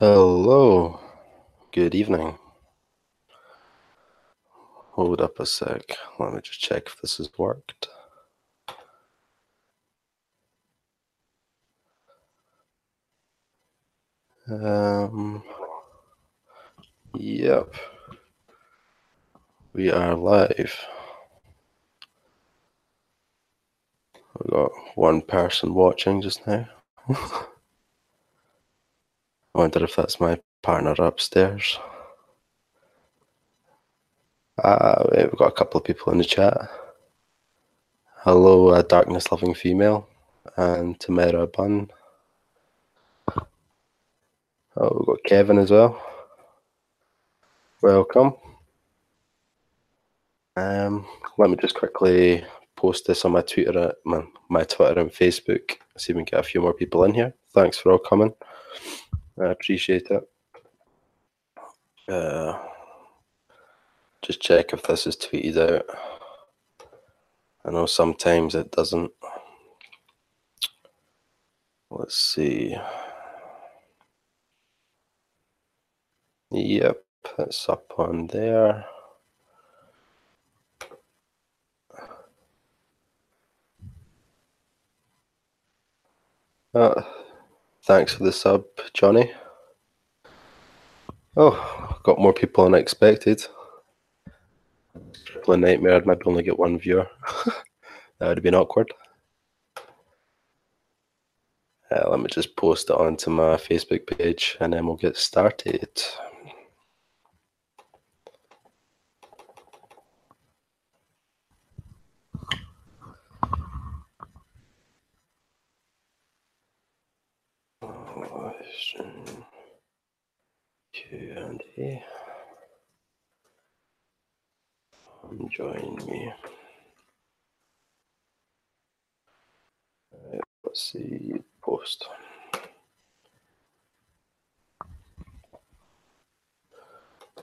Hello, good evening. Hold up a sec. Let me just check if this has worked. Um, yep. We are live. We've got one person watching just now. Wonder if that's my partner upstairs. Uh, we've got a couple of people in the chat. Hello, uh, darkness loving female, and Tamara Bun. Oh, we've got Kevin as well. Welcome. Um, let me just quickly post this on my Twitter, my, my Twitter and Facebook. See if we can get a few more people in here. Thanks for all coming. I appreciate it. Uh, just check if this is tweeted out. I know sometimes it doesn't. Let's see. Yep, it's up on there. Uh, thanks for the sub, Johnny. Oh, got more people than I expected. Triple nightmare, I'd maybe only get one viewer. that would have been awkward. Uh, let me just post it onto my Facebook page and then we'll get started. Q and A. Um, join me. Right, let's see post.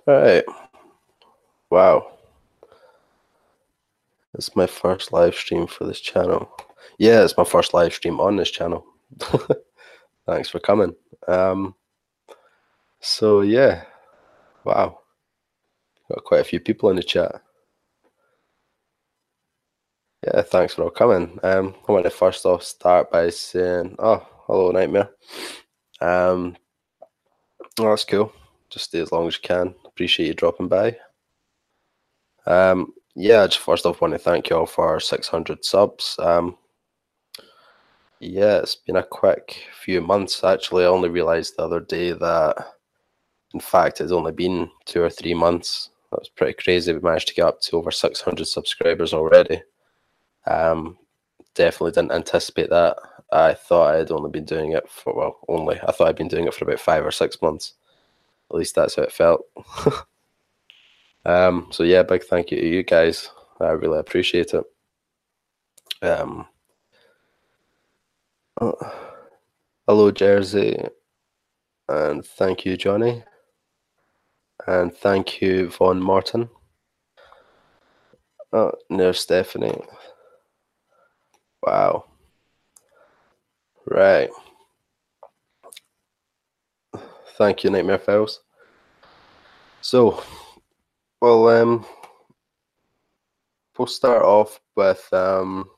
All right. Wow. It's my first live stream for this channel. Yeah, it's my first live stream on this channel. Thanks for coming. Um, so yeah, wow, got quite a few people in the chat. Yeah, thanks for all coming. Um, I want to first off start by saying, oh, hello, Nightmare. Um, oh, that's cool. Just stay as long as you can. Appreciate you dropping by. Um, yeah, just first off, want to thank you all for 600 subs. Um, yeah, it's been a quick few months actually. I only realized the other day that, in fact, it's only been two or three months. That was pretty crazy. We managed to get up to over 600 subscribers already. Um, definitely didn't anticipate that. I thought I'd only been doing it for, well, only, I thought I'd been doing it for about five or six months. At least that's how it felt. um, so, yeah, big thank you to you guys. I really appreciate it. Um, Oh, hello, Jersey. And thank you, Johnny. And thank you, Von Martin. Oh, no, Stephanie. Wow. Right. Thank you, Nightmare Files. So, well, um, we'll start off with um,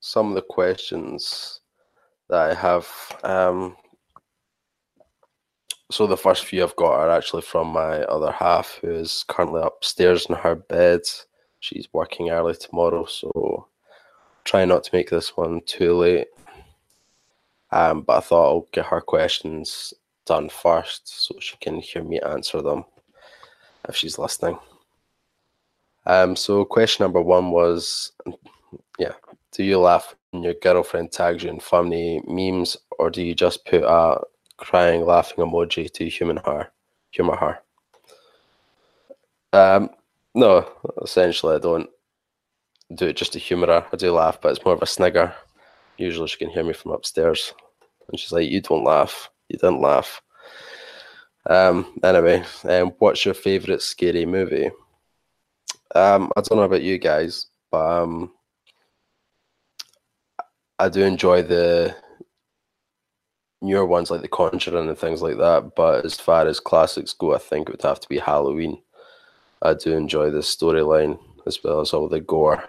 some of the questions that I have. Um, so the first few I've got are actually from my other half, who is currently upstairs in her bed. She's working early tomorrow, so try not to make this one too late. Um, but I thought I'll get her questions done first, so she can hear me answer them if she's listening. Um, so question number one was, yeah, do you laugh when your girlfriend tags you in funny memes, or do you just put a crying, laughing emoji to human her, humor her? Um, no, essentially, I don't do it just to humor her. I do laugh, but it's more of a snigger. Usually, she can hear me from upstairs, and she's like, "You don't laugh. You didn't laugh." Um, anyway, um, what's your favorite scary movie? Um, I don't know about you guys, but um, I do enjoy the newer ones like The Conjuring and things like that. But as far as classics go, I think it would have to be Halloween. I do enjoy the storyline as well as all the gore.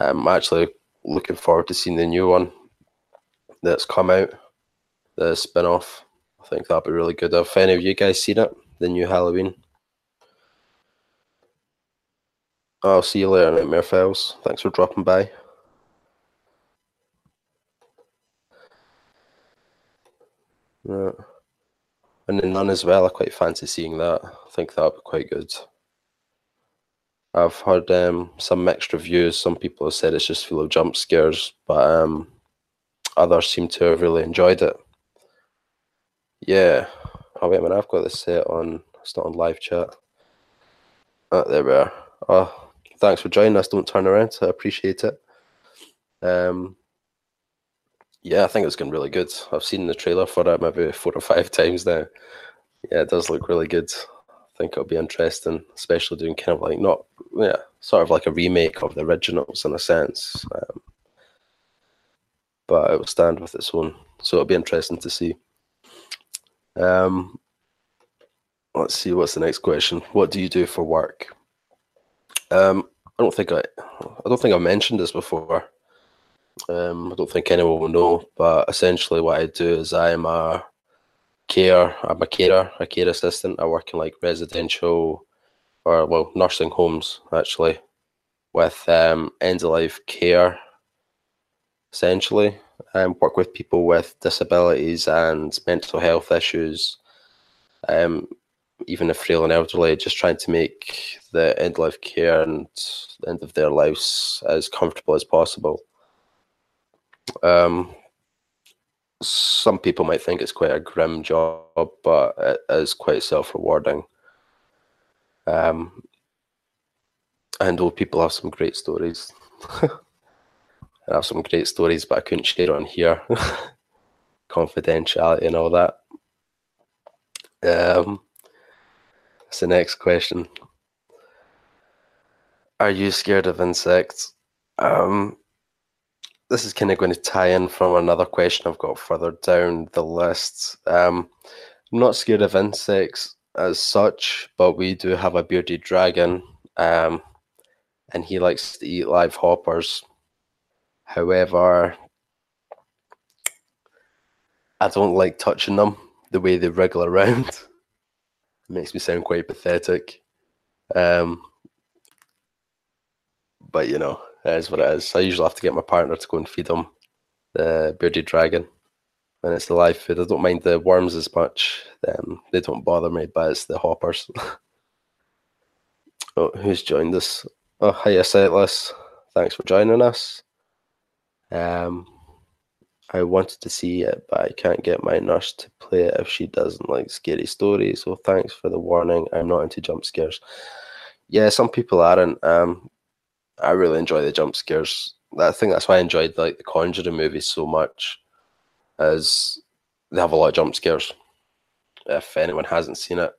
I'm actually looking forward to seeing the new one that's come out, the spin off. I think that'll be really good. Have any of you guys seen it? The new Halloween? I'll see you later, Nightmare Files. Thanks for dropping by. Yeah. And the Nun as well. I quite fancy seeing that. I think that'll be quite good. I've heard um, some mixed reviews. Some people have said it's just full of jump scares, but um, others seem to have really enjoyed it. Yeah. Oh wait a minute, I've got this set on. It's not on live chat. Oh, there we are. Oh, thanks for joining us. Don't turn around. I appreciate it. Um, yeah, I think it's going really good. I've seen the trailer for it maybe four or five times now. Yeah, it does look really good. I think it'll be interesting, especially doing kind of like not, yeah, sort of like a remake of the originals in a sense. Um, but it will stand with its own. So it'll be interesting to see. Um, let's see what's the next question. What do you do for work? Um, I don't think I, I don't think I mentioned this before. Um, I don't think anyone will know, but essentially what I do is I am a care, I'm a carer, a care assistant. I work in like residential or well nursing homes actually with um, end of life care. Essentially, I um, work with people with disabilities and mental health issues. Um, even if frail and elderly, just trying to make the end of life care and the end of their lives as comfortable as possible. Um, some people might think it's quite a grim job, but it is quite self rewarding. Um, and old people have some great stories. I have some great stories, but I couldn't share on here. Confidentiality and all that. Um, that's the next question. Are you scared of insects? Um, this is kind of going to tie in from another question I've got further down the list. Um, I'm not scared of insects as such, but we do have a bearded dragon, um, and he likes to eat live hoppers. However, I don't like touching them the way they wriggle around. it makes me sound quite pathetic. Um, but you know, it is what it is. I usually have to get my partner to go and feed them the bearded dragon. And it's the live food. I don't mind the worms as much. Um, they don't bother me, but it's the hoppers. oh, who's joined us? Oh, hiya, Sightless. Thanks for joining us. Um, I wanted to see it, but I can't get my nurse to play it if she doesn't like scary stories. So thanks for the warning. I'm not into jump scares. Yeah, some people aren't. Um, I really enjoy the jump scares. I think that's why I enjoyed like the Conjuring movies so much, as they have a lot of jump scares. If anyone hasn't seen it,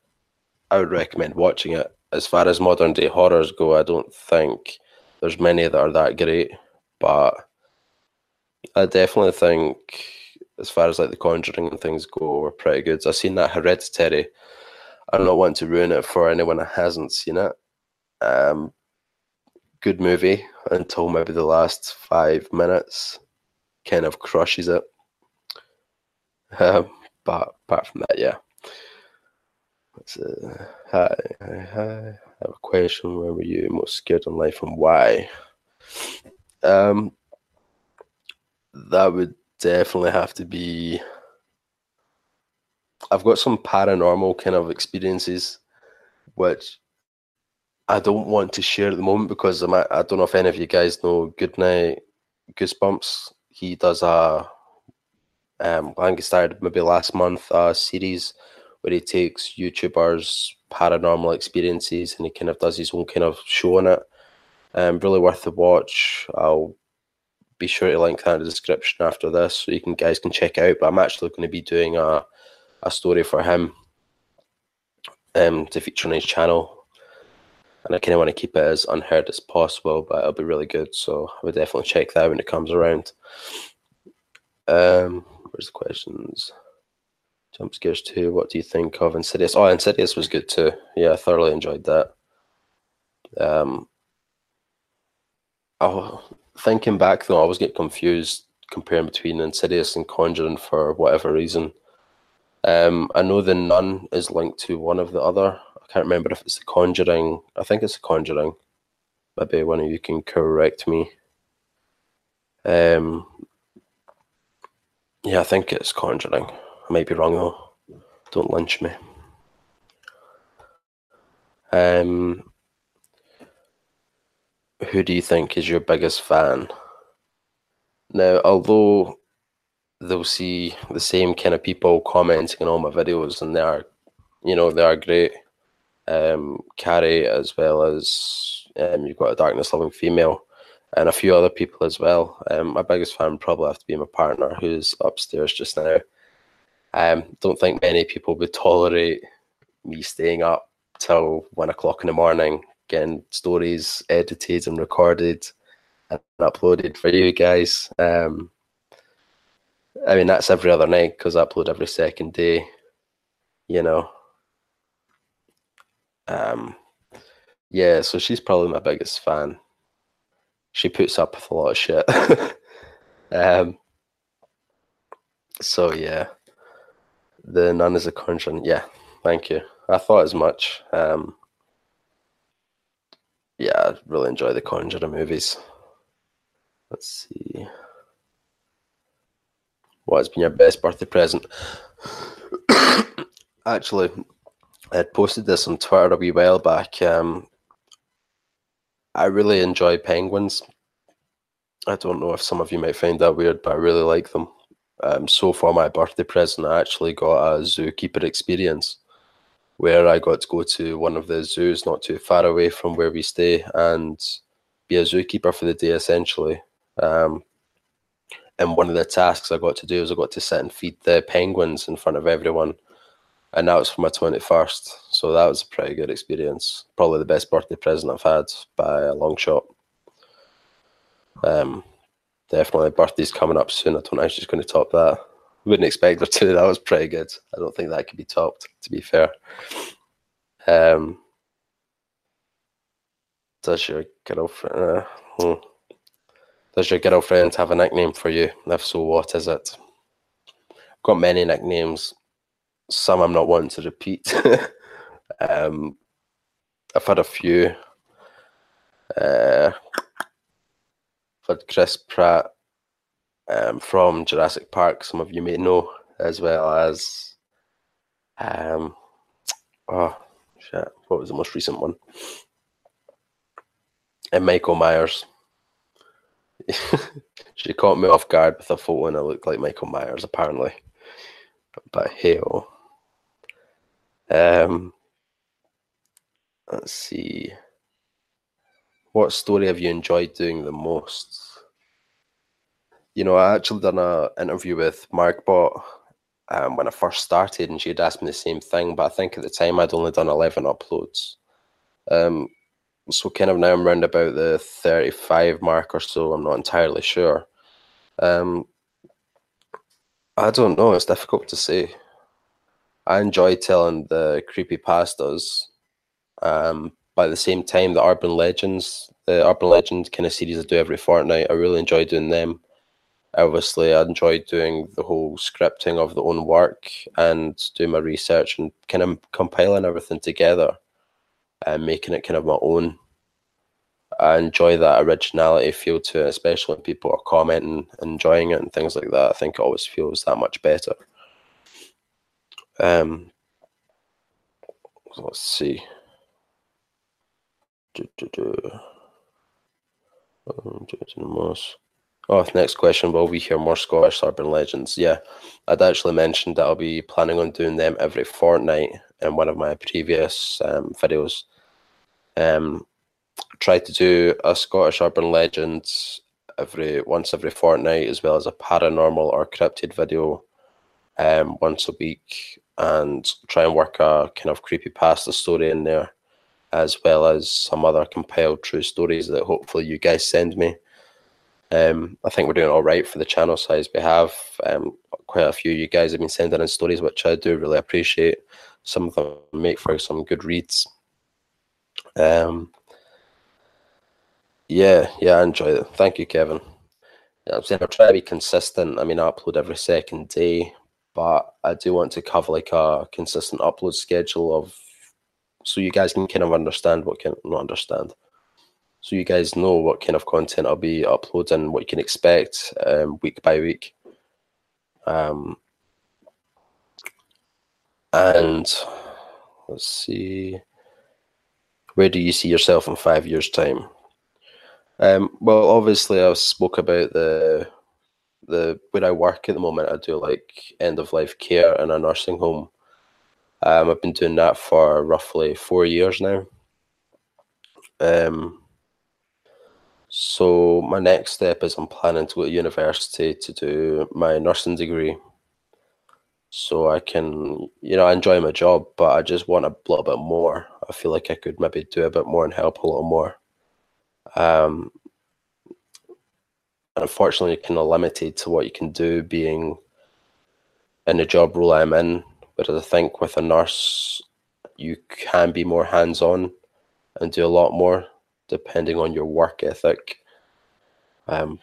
I would recommend watching it. As far as modern day horrors go, I don't think there's many that are that great, but I definitely think as far as like the Conjuring and things go, we're pretty good. I've seen that Hereditary. I don't want to ruin it for anyone that hasn't seen it. Um, good movie until maybe the last five minutes kind of crushes it. Um, but apart from that, yeah. Uh, hi, hi, hi. I have a question. Where were you most scared in life and why? Um, that would definitely have to be. I've got some paranormal kind of experiences, which I don't want to share at the moment because I'm, I don't know if any of you guys know Goodnight Goosebumps. He does a, um, I think he started maybe last month a series where he takes YouTubers' paranormal experiences and he kind of does his own kind of show on it. Um, really worth the watch. I'll be sure to link that in the description after this so you can guys can check out. But I'm actually going to be doing a a story for him um, to feature on his channel and I kind of want to keep it as unheard as possible, but it'll be really good. So I would definitely check that when it comes around. Um, where's the questions? Jump scares two. What do you think of Insidious? Oh, Insidious was good too. Yeah, I thoroughly enjoyed that. Um, oh, thinking back though, I always get confused comparing between Insidious and Conjuring for whatever reason. Um, I know the Nun is linked to one of the other. I can't remember if it's the Conjuring. I think it's the Conjuring. Maybe one of you can correct me. Um, yeah, I think it's Conjuring. I might be wrong though. Don't lynch me. Um, who do you think is your biggest fan? Now, although they'll see the same kind of people commenting on all my videos, and they are, you know, they are great. Um, Carrie, as well as um, you've got a darkness loving female, and a few other people as well. Um, my biggest fan probably have to be my partner, who's upstairs just now. Um, don't think many people would tolerate me staying up till one o'clock in the morning, getting stories edited and recorded and uploaded for you guys. Um, I mean, that's every other night because I upload every second day, you know. Um, yeah, so she's probably my biggest fan. She puts up with a lot of shit. um, so yeah, the nun is a conjuring. Yeah, thank you. I thought as much. Um, yeah, I really enjoy the Conjuring movies. Let's see. What has been your best birthday present? Actually, had posted this on Twitter a wee while back. Um, I really enjoy penguins. I don't know if some of you might find that weird, but I really like them. Um, so for my birthday present, I actually got a zookeeper experience where I got to go to one of the zoos not too far away from where we stay and be a zookeeper for the day essentially. Um, and one of the tasks I got to do was I got to sit and feed the penguins in front of everyone. And that was for my 21st. So that was a pretty good experience. Probably the best birthday present I've had by a long shot. Um, definitely, birthday's coming up soon. I don't know if she's going to top that. Wouldn't expect her to. That was pretty good. I don't think that could be topped, to be fair. Um, does your girlfriend? Uh, hmm. Does your girlfriend have a nickname for you? If so, what is it? I've got many nicknames. Some I'm not wanting to repeat. um, I've had a few. Uh, I've had Chris Pratt um, from Jurassic Park. Some of you may know, as well as um, oh shit, what was the most recent one? And Michael Myers. she caught me off guard with a photo and I looked like Michael Myers, apparently. But hell. Um, let's see. What story have you enjoyed doing the most? You know, I actually done a interview with Mark Markbot um, when I first started, and she had asked me the same thing. But I think at the time I'd only done eleven uploads. Um, so kind of now I'm around about the 35 mark or so. I'm not entirely sure. Um, I don't know. It's difficult to say. I enjoy telling the creepy pastas. Um, by the same time, the urban legends, the urban legend kind of series I do every fortnight, I really enjoy doing them. Obviously, I enjoy doing the whole scripting of the own work and doing my research and kind of compiling everything together and making it kind of my own. I enjoy that originality feel to it, especially when people are commenting, enjoying it, and things like that. I think it always feels that much better. Um, let's see. Um, oh, next question. Will we hear more Scottish urban legends? Yeah, I'd actually mentioned that I'll be planning on doing them every fortnight in one of my previous um, videos. Um, try to do a Scottish urban legends every once every fortnight, as well as a paranormal or cryptid video um, once a week, and try and work a kind of creepy pasta story in there, as well as some other compiled true stories that hopefully you guys send me. Um, I think we're doing all right for the channel size we have. Um, quite a few you guys have been sending in stories, which I do really appreciate. Some of them make for some good reads. Um, yeah, yeah, I enjoy it. Thank you, Kevin. I'm saying I'll try to be consistent. I mean, I upload every second day, but I do want to cover like a consistent upload schedule of so you guys can kind of understand what can not understand. So you guys know what kind of content I'll be uploading, what you can expect um, week by week. Um, and let's see, where do you see yourself in five years' time? Um, well, obviously, I've spoke about the the where I work at the moment. I do like end of life care in a nursing home. Um, I've been doing that for roughly four years now. Um, so my next step is I'm planning to go to university to do my nursing degree. So I can, you know, I enjoy my job, but I just want a little bit more. I feel like I could maybe do a bit more and help a little more. Um, unfortunately, you're kind of limited to what you can do being in the job role I'm in. But I think with a nurse, you can be more hands on and do a lot more depending on your work ethic. Um,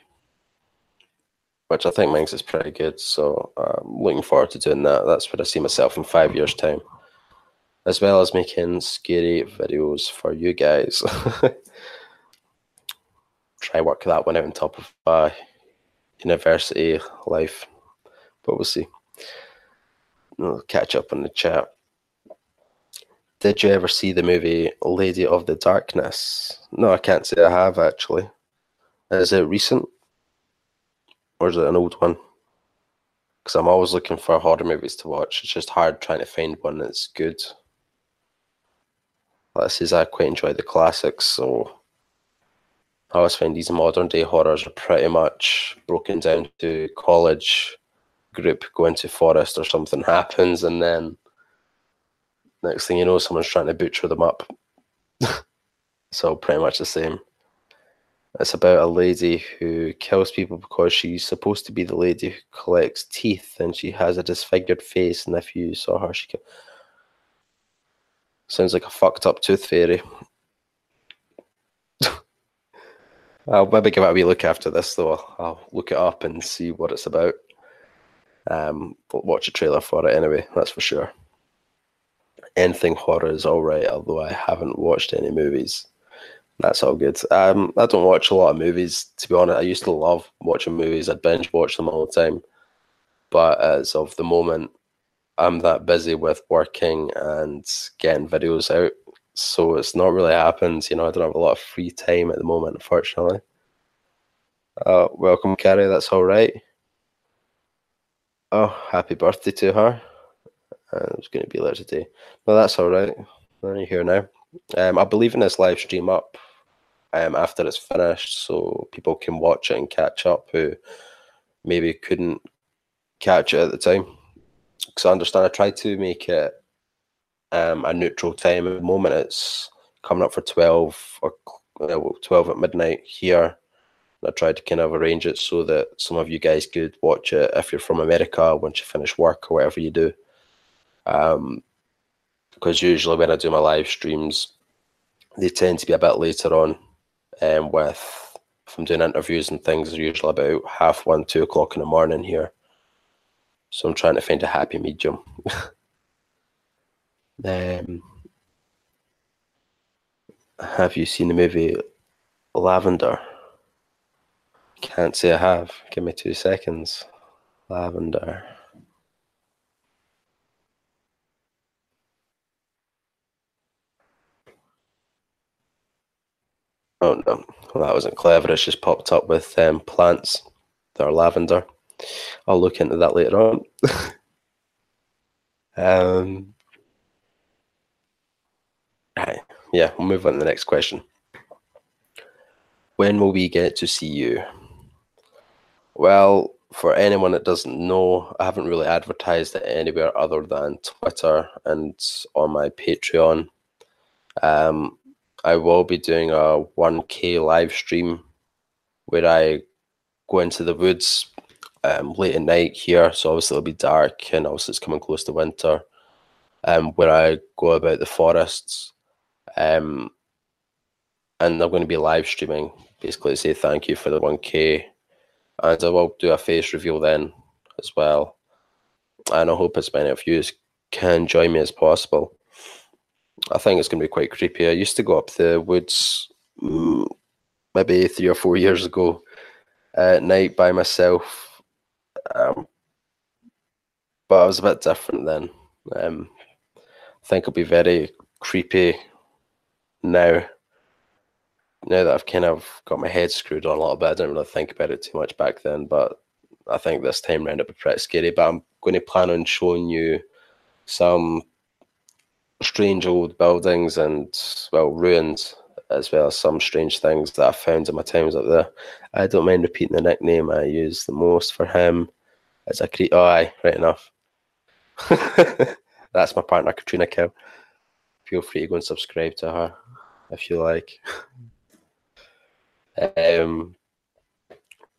which I think makes is pretty good. So I'm um, looking forward to doing that. That's where I see myself in five years' time, as well as making scary videos for you guys. Try work that one out on top of uh, university life, but we'll see. We'll catch up on the chat. Did you ever see the movie Lady of the Darkness? No, I can't say I have actually. Is it recent? Or is it an old one? Because I'm always looking for horror movies to watch. It's just hard trying to find one that's good. Like says I quite enjoy the classics, so I always find these modern day horrors are pretty much broken down to college group going to forest or something happens and then next thing you know, someone's trying to butcher them up. so pretty much the same. It's about a lady who kills people because she's supposed to be the lady who collects teeth, and she has a disfigured face. And if you saw her, she could... sounds like a fucked up tooth fairy. I'll maybe give it a wee look after this, though. I'll look it up and see what it's about. Um, watch a trailer for it anyway. That's for sure anything horror is all right, although I haven't watched any movies. That's all good. Um, I don't watch a lot of movies, to be honest. I used to love watching movies. I'd binge watch them all the time. But as of the moment, I'm that busy with working and getting videos out. So it's not really happened. You know, I don't have a lot of free time at the moment, unfortunately. Uh, welcome, Carrie. That's all right. Oh, happy birthday to her. Uh, it was going to be later today. Well, that's all right. You're here now. Um, I'll be leaving this live stream up um, after it's finished so people can watch it and catch up who maybe couldn't catch it at the time. Because I understand I tried to make it um, a neutral time. At the moment, it's coming up for 12 or uh, 12 at midnight here. I tried to kind of arrange it so that some of you guys could watch it if you're from America once you finish work or whatever you do. Um, because usually when I do my live streams, they tend to be a bit later on. Um, with if I'm doing interviews and things, they're usually about half one, two o'clock in the morning here. So I'm trying to find a happy medium. um, have you seen the movie Lavender? Can't say I have. Give me two seconds. Lavender. Oh no, well, that wasn't clever. It's just popped up with um, plants that are lavender. I'll look into that later on. um, right. Yeah, we'll move on to the next question. When will we get to see you? Well, for anyone that doesn't know, I haven't really advertised it anywhere other than Twitter and on my Patreon. Um, I will be doing a 1K live stream where I go into the woods um, late at night here, so obviously it'll be dark, and obviously it's coming close to winter. Um, where I go about the forests, um, and I'm going to be live streaming, basically to say thank you for the 1K, and I will do a face reveal then as well. And I hope as many of you can join me as possible. I think it's going to be quite creepy. I used to go up the woods mm, maybe three or four years ago at night by myself. Um, but I was a bit different then. Um, I think it'll be very creepy now. Now that I've kind of got my head screwed on a little bit, I didn't really think about it too much back then. But I think this time round it'll be pretty scary. But I'm going to plan on showing you some strange old buildings and well ruins as well as some strange things that I found in my times up there. I don't mind repeating the nickname I use the most for him. It's a cre- oh aye, right enough. That's my partner Katrina Kill. Feel free to go and subscribe to her if you like. um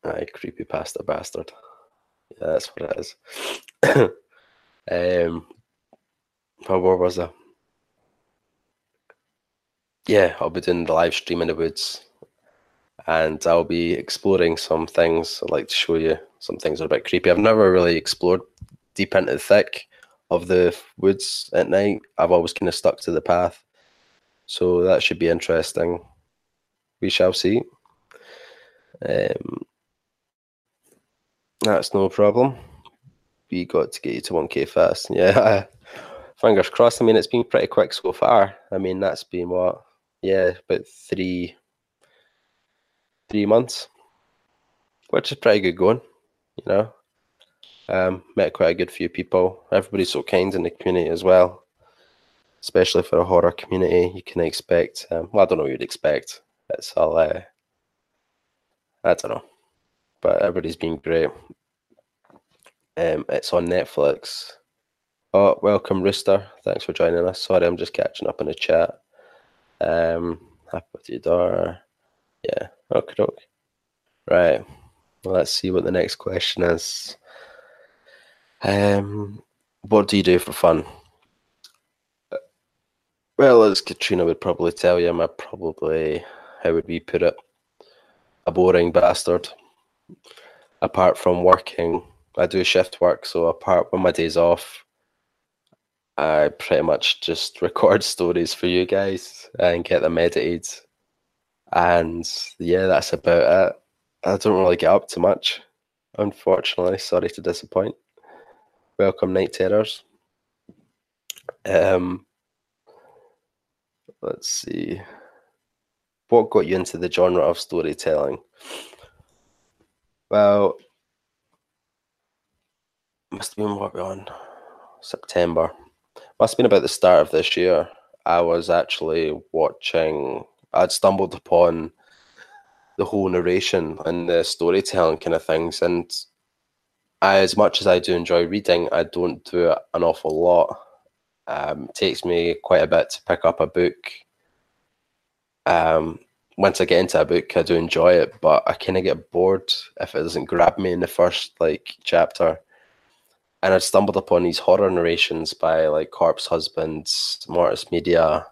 aye, creepy pasta bastard. Yeah, that's what it is. um but what was that? yeah, I'll be doing the live stream in the woods and I'll be exploring some things. I'd like to show you some things that are a bit creepy. I've never really explored deep into the thick of the woods at night. I've always kind of stuck to the path. So that should be interesting. We shall see. Um, that's no problem. We got to get you to 1k fast. Yeah, fingers crossed. I mean, it's been pretty quick so far. I mean, that's been what yeah, about three three months, which is pretty good going. You know, um, met quite a good few people. Everybody's so kind in the community as well, especially for a horror community. You can expect. Um, well, I don't know what you'd expect. It's all. Uh, I don't know, but everybody's been great. Um, it's on Netflix. Oh, welcome, Rooster. Thanks for joining us. Sorry, I'm just catching up in the chat. Um, happy with your door. Yeah. Okay. Okay. Right. Well, let's see what the next question is. Um, what do you do for fun? Well, as Katrina would probably tell you, I'm probably, how would we put it, a boring bastard. Apart from working, I do shift work, so apart when my days off, I pretty much just record stories for you guys and get them edited. And yeah, that's about it. I don't really get up to much, unfortunately. Sorry to disappoint. Welcome, Night Terrors. Um, let's see. What got you into the genre of storytelling? Well, must have been what on September must have been about the start of this year. I was actually watching, I'd stumbled upon the whole narration and the storytelling kind of things. And I, as much as I do enjoy reading, I don't do it an awful lot. Um, takes me quite a bit to pick up a book. Um, once I get into a book, I do enjoy it, but I kind of get bored if it doesn't grab me in the first like chapter and I'd stumbled upon these horror narrations by like Corpse Husbands, Mortis Media,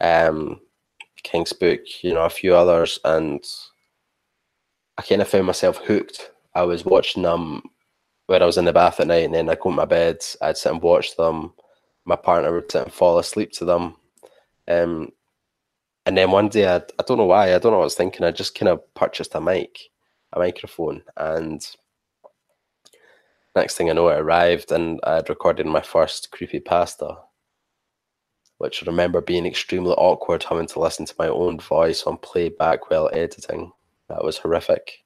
um, King's Book, you know, a few others, and I kind of found myself hooked. I was watching them when I was in the bath at night, and then I'd go to my bed, I'd sit and watch them. My partner would sit and fall asleep to them. Um, and then one day, I, I don't know why, I don't know what I was thinking, I just kind of purchased a mic, a microphone, and Next thing I know, it arrived and I had recorded my first creepy pasta, which I remember being extremely awkward having to listen to my own voice on playback while editing. That was horrific.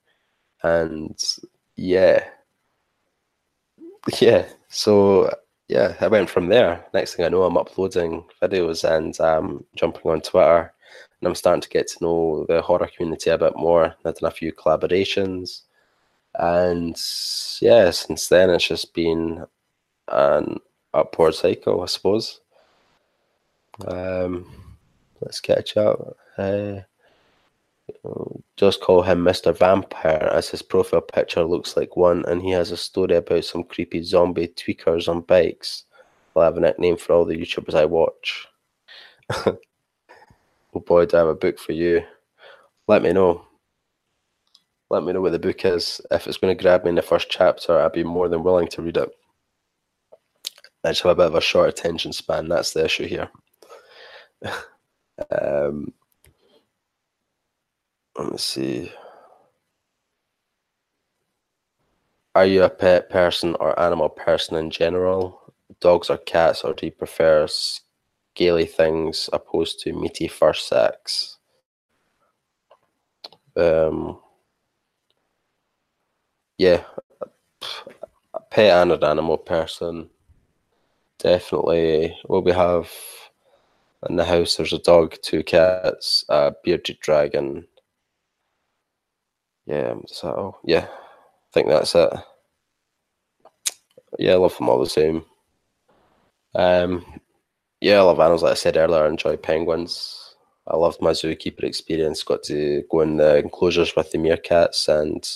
And yeah. Yeah. So yeah, I went from there. Next thing I know, I'm uploading videos and um, jumping on Twitter, and I'm starting to get to know the horror community a bit more. I've done a few collaborations, and yeah, since then it's just been an upward cycle, I suppose. Um, let's catch up. Uh, Just call him Mr. Vampire, as his profile picture looks like one, and he has a story about some creepy zombie tweakers on bikes. I'll have a nickname for all the YouTubers I watch. oh boy, do I have a book for you. Let me know. Let me know what the book is. If it's going to grab me in the first chapter, I'd be more than willing to read it. I just have a bit of a short attention span. That's the issue here. um, let me see. Are you a pet person or animal person in general? Dogs or cats, or do you prefer scaly things opposed to meaty fur sacks? Um, yeah, a pet and an animal person. Definitely. What we have in the house, there's a dog, two cats, a bearded dragon. Yeah, so yeah, I think that's it. Yeah, I love them all the same. Um, yeah, I love animals. Like I said earlier, I enjoy penguins. I loved my zookeeper experience. Got to go in the enclosures with the meerkats and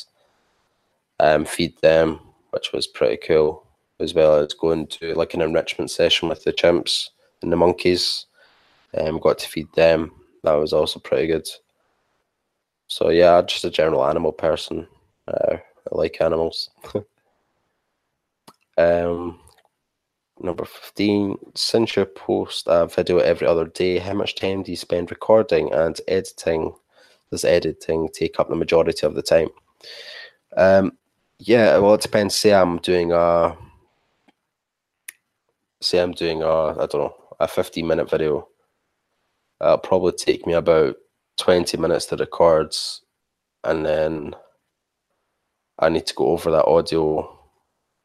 um, feed them, which was pretty cool, as well as going to like an enrichment session with the chimps and the monkeys. Um, got to feed them. That was also pretty good. So yeah, just a general animal person. Uh, I like animals. um, number fifteen. Since you post a video every other day, how much time do you spend recording and editing? Does editing take up the majority of the time? Um, yeah, well, it depends. Say I'm doing a, say I'm doing a, I don't know, a 15 minute video. It'll probably take me about 20 minutes to record, and then I need to go over that audio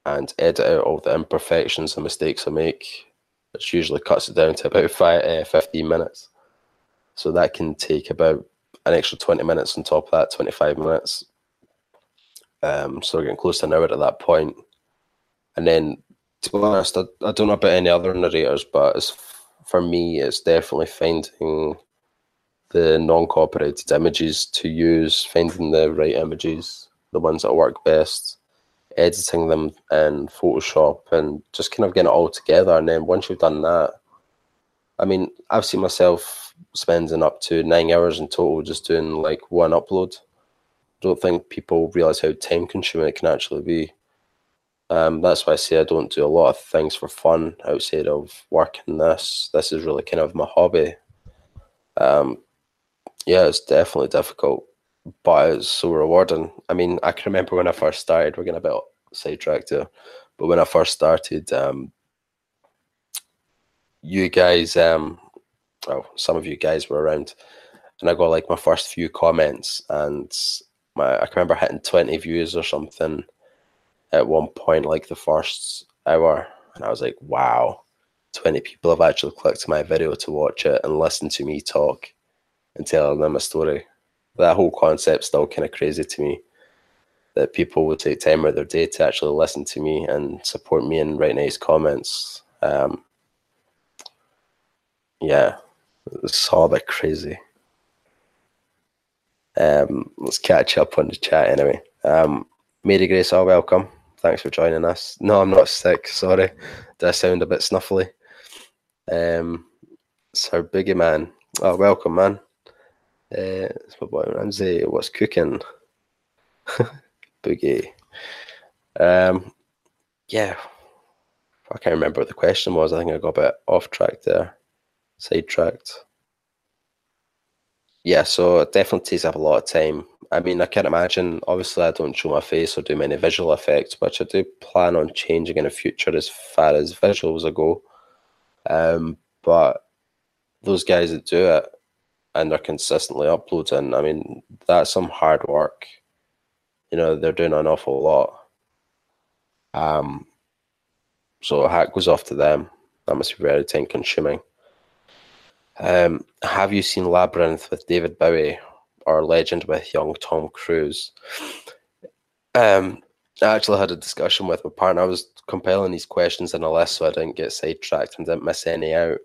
and edit out all the imperfections and mistakes I make, which usually cuts it down to about five, uh, 15 minutes. So that can take about an extra 20 minutes on top of that, 25 minutes. Um, so we're getting close to an hour at that point. And then, to be honest, I, I don't know about any other narrators, but for me, it's definitely finding the non-copyrighted images to use, finding the right images, the ones that work best, editing them in Photoshop, and just kind of getting it all together. And then once you've done that, I mean, I've seen myself spending up to nine hours in total just doing like one upload I don't think people realize how time consuming it can actually be. Um, that's why I say I don't do a lot of things for fun outside of working this. This is really kind of my hobby. Um, yeah, it's definitely difficult, but it's so rewarding. I mean, I can remember when I first started, we're getting a bit sidetracked here, but when I first started, um, you guys, um, well, some of you guys were around, and I got like my first few comments, and my I can remember hitting twenty views or something at one point, like the first hour, and I was like, wow, twenty people have actually clicked my video to watch it and listen to me talk and telling them a story. That whole concept still kind of crazy to me. That people would take time out of their day to actually listen to me and support me and write nice comments. Um, yeah, it's all that crazy. Um, let's catch up on the chat anyway. Um, Mary Grace, oh, welcome. Thanks for joining us. No, I'm not sick. Sorry. Did I sound a bit snuffly? Um, Sir Biggie Man. Oh, welcome, man. Uh, it's my boy Ramsay. What's cooking? Boogie. Um, yeah. I can't remember what the question was. I think I got a bit off track there, sidetracked yeah, so it definitely takes up a lot of time. I mean, I can't imagine. Obviously, I don't show my face or do many visual effects, which I do plan on changing in the future as far as visuals go. Um, but those guys that do it and they're consistently uploading, I mean, that's some hard work. You know, they're doing an awful lot. Um, so a hat goes off to them. That must be very time consuming. Um, have you seen Labyrinth with David Bowie or Legend with young Tom Cruise? Um, I actually had a discussion with my partner. I was compiling these questions in a list so I didn't get sidetracked and didn't miss any out.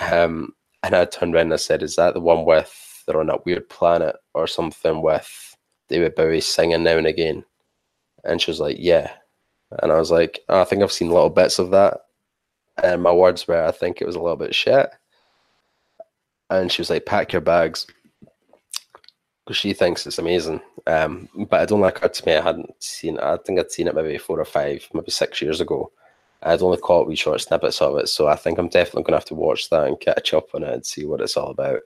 Um, and I turned around and I said, "Is that the one with they're on that weird planet or something with David Bowie singing now and again. And she was like, yeah. And I was like, oh, I think I've seen little bits of that. And my words were, I think it was a little bit shit. And she was like, pack your bags. Because she thinks it's amazing. Um, but it only occurred to me I hadn't seen it. I think I'd seen it maybe four or five, maybe six years ago. I'd only caught wee short snippets of it. So I think I'm definitely going to have to watch that and catch up on it and see what it's all about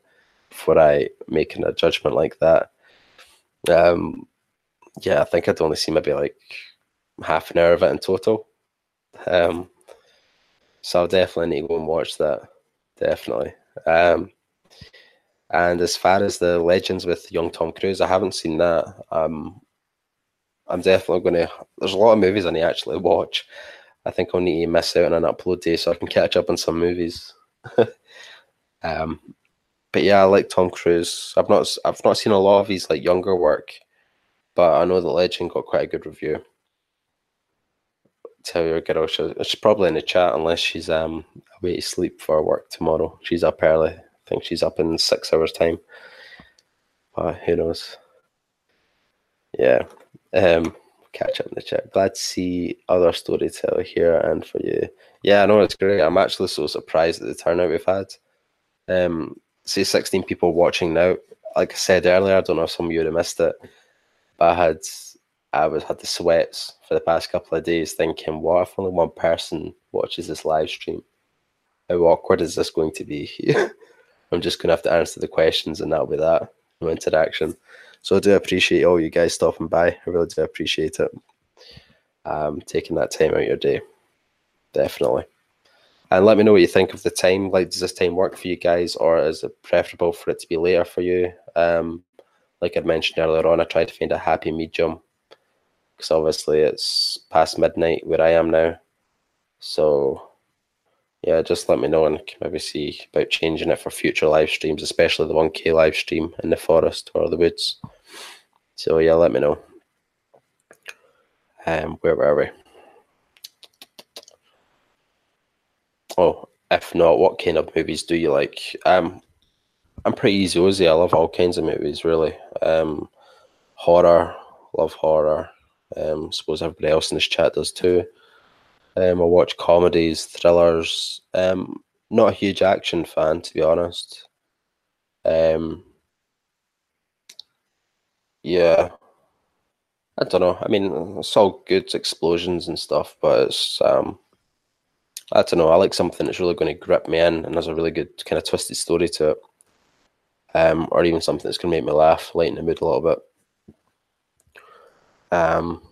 before I making a judgment like that. Um, yeah, I think I'd only seen maybe like half an hour of it in total. Um, so I'll definitely need to go and watch that. Definitely. Um, and as far as the legends with young Tom Cruise, I haven't seen that. Um, I'm definitely going to. There's a lot of movies I need to actually watch. I think I'll need to miss out on an upload day so I can catch up on some movies. um, but yeah, I like Tom Cruise. I've not I've not seen a lot of his like younger work, but I know the Legend got quite a good review. Tell your girl she's probably in the chat unless she's um away to sleep for work tomorrow. She's up early. I think she's up in six hours time. But who knows? Yeah. Um catch up in the chat. Glad to see other storyteller here and for you. Yeah, I know it's great. I'm actually so surprised at the turnout we've had. Um say 16 people watching now. Like I said earlier, I don't know if some of you would have missed it, but I had I was had the sweats for the past couple of days thinking, what if only one person watches this live stream? How awkward is this going to be? I'm just gonna have to answer the questions and that'll be that. No interaction. So I do appreciate all you guys stopping by. I really do appreciate it. Um, taking that time out of your day. Definitely. And let me know what you think of the time. Like, does this time work for you guys, or is it preferable for it to be later for you? Um, like I mentioned earlier on, I tried to find a happy medium because obviously it's past midnight where I am now. So, yeah, just let me know and maybe see about changing it for future live streams, especially the 1K live stream in the forest or the woods. So, yeah, let me know. Um, where were we? Oh, if not, what kind of movies do you like? Um, I'm pretty easy. Ozy. I love all kinds of movies, really. Um, horror, love horror. Um, suppose everybody else in this chat does too. Um, I watch comedies, thrillers. Um, not a huge action fan, to be honest. Um, yeah, I don't know. I mean, it's all good explosions and stuff, but it's um, I don't know. I like something that's really going to grip me in and has a really good kind of twisted story to it. Um, or even something that's going to make me laugh, lighten the mood a little bit. Um,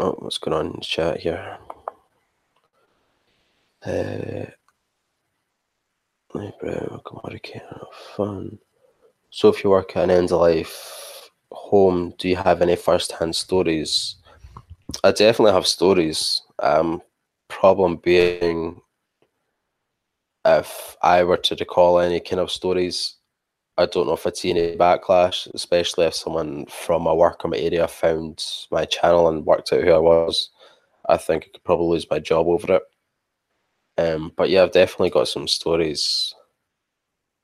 oh, what's going on in chat here? Uh, fun. So, if you work at an end of life home, do you have any first hand stories? I definitely have stories. Um, problem being if I were to recall any kind of stories, I don't know if I'd see any backlash, especially if someone from my work or my area found my channel and worked out who I was. I think I could probably lose my job over it. Um, but yeah, I've definitely got some stories,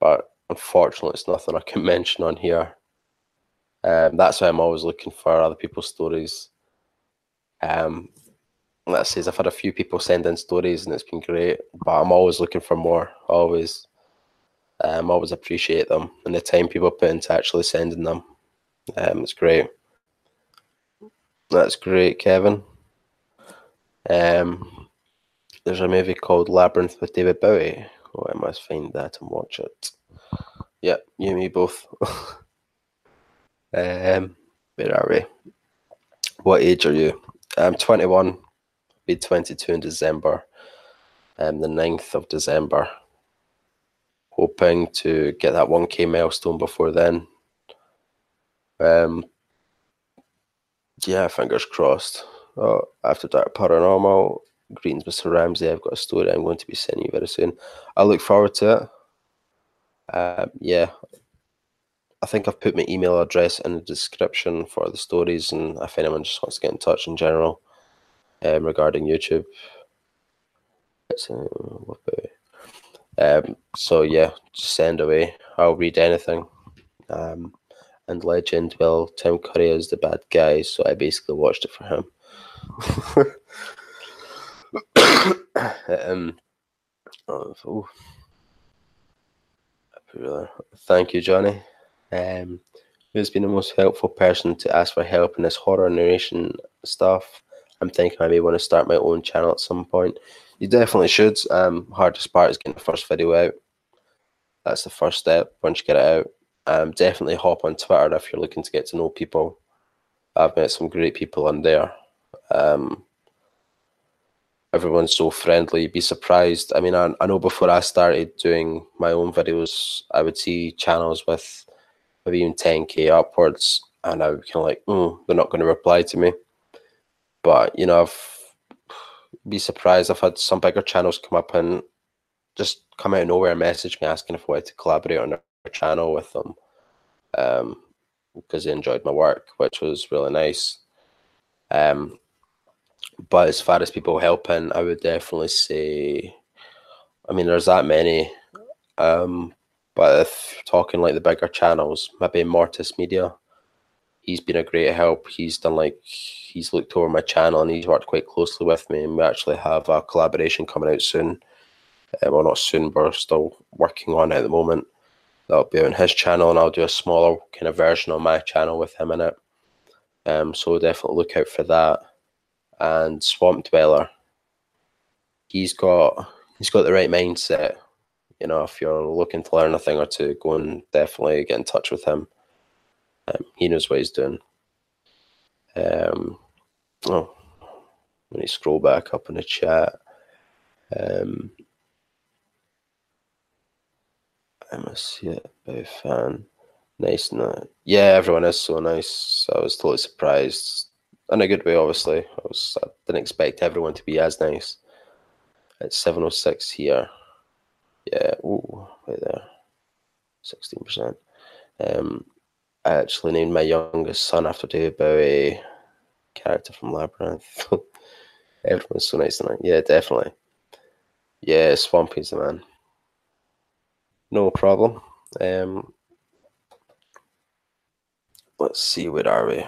but unfortunately, it's nothing I can mention on here. Um, that's why I'm always looking for other people's stories. Um, let's say I've had a few people send in stories and it's been great, but I'm always looking for more. Always, um, always appreciate them and the time people put into actually sending them. Um, it's great. That's great, Kevin. Um, there's a movie called Labyrinth with David Bowie. Oh, I must find that and watch it. Yeah, you and me both. um, where are we? What age are you? I'm 21 be 22 in December, um, the 9th of December. Hoping to get that 1k milestone before then. Um, yeah, fingers crossed. Oh, after Dark Paranormal, greetings, Mr. Ramsay. I've got a story I'm going to be sending you very soon. I look forward to it. Um, yeah, I think I've put my email address in the description for the stories, and if anyone just wants to get in touch in general, um, regarding YouTube. Um, so yeah, just send away. I'll read anything. Um, and legend, well, Tim Curry is the bad guy, so I basically watched it for him. um, oh, Thank you, Johnny. Um, who's been the most helpful person to ask for help in this horror narration stuff? I'm thinking I may want to start my own channel at some point. You definitely should. Um, hardest part is getting the first video out. That's the first step. Once you get it out, um, definitely hop on Twitter if you're looking to get to know people. I've met some great people on there. Um, everyone's so friendly. Be surprised. I mean, I, I know before I started doing my own videos, I would see channels with maybe even 10k upwards, and I would kind of like, mm, they're not going to reply to me. But you know, I've be surprised. I've had some bigger channels come up and just come out of nowhere message me asking if I wanted to collaborate on their channel with them, um, because they enjoyed my work, which was really nice. Um, but as far as people helping, I would definitely say, I mean, there's that many. Um, but if talking like the bigger channels, maybe Mortis Media, he's been a great help. He's done like he's looked over my channel and he's worked quite closely with me. And we actually have a collaboration coming out soon. Uh, well, not soon, but we're still working on it at the moment. That'll be on his channel, and I'll do a smaller kind of version on my channel with him in it. Um, so definitely look out for that and Swamp Dweller. He's got he's got the right mindset. You know, if you're looking to learn a thing or two, go and definitely get in touch with him. Um, he knows what he's doing. Um, oh, let me scroll back up in the chat. Um, I must see it by fan. Nice, no, yeah, everyone is so nice. I was totally surprised in a good way, obviously. I was I didn't expect everyone to be as nice. It's seven oh six here. Yeah, ooh, right there. Sixteen percent. Um I actually named my youngest son after David Bowie character from Labyrinth. Everyone's so nice tonight. Yeah, definitely. Yeah, Swampy's the man. No problem. Um let's see, where are we?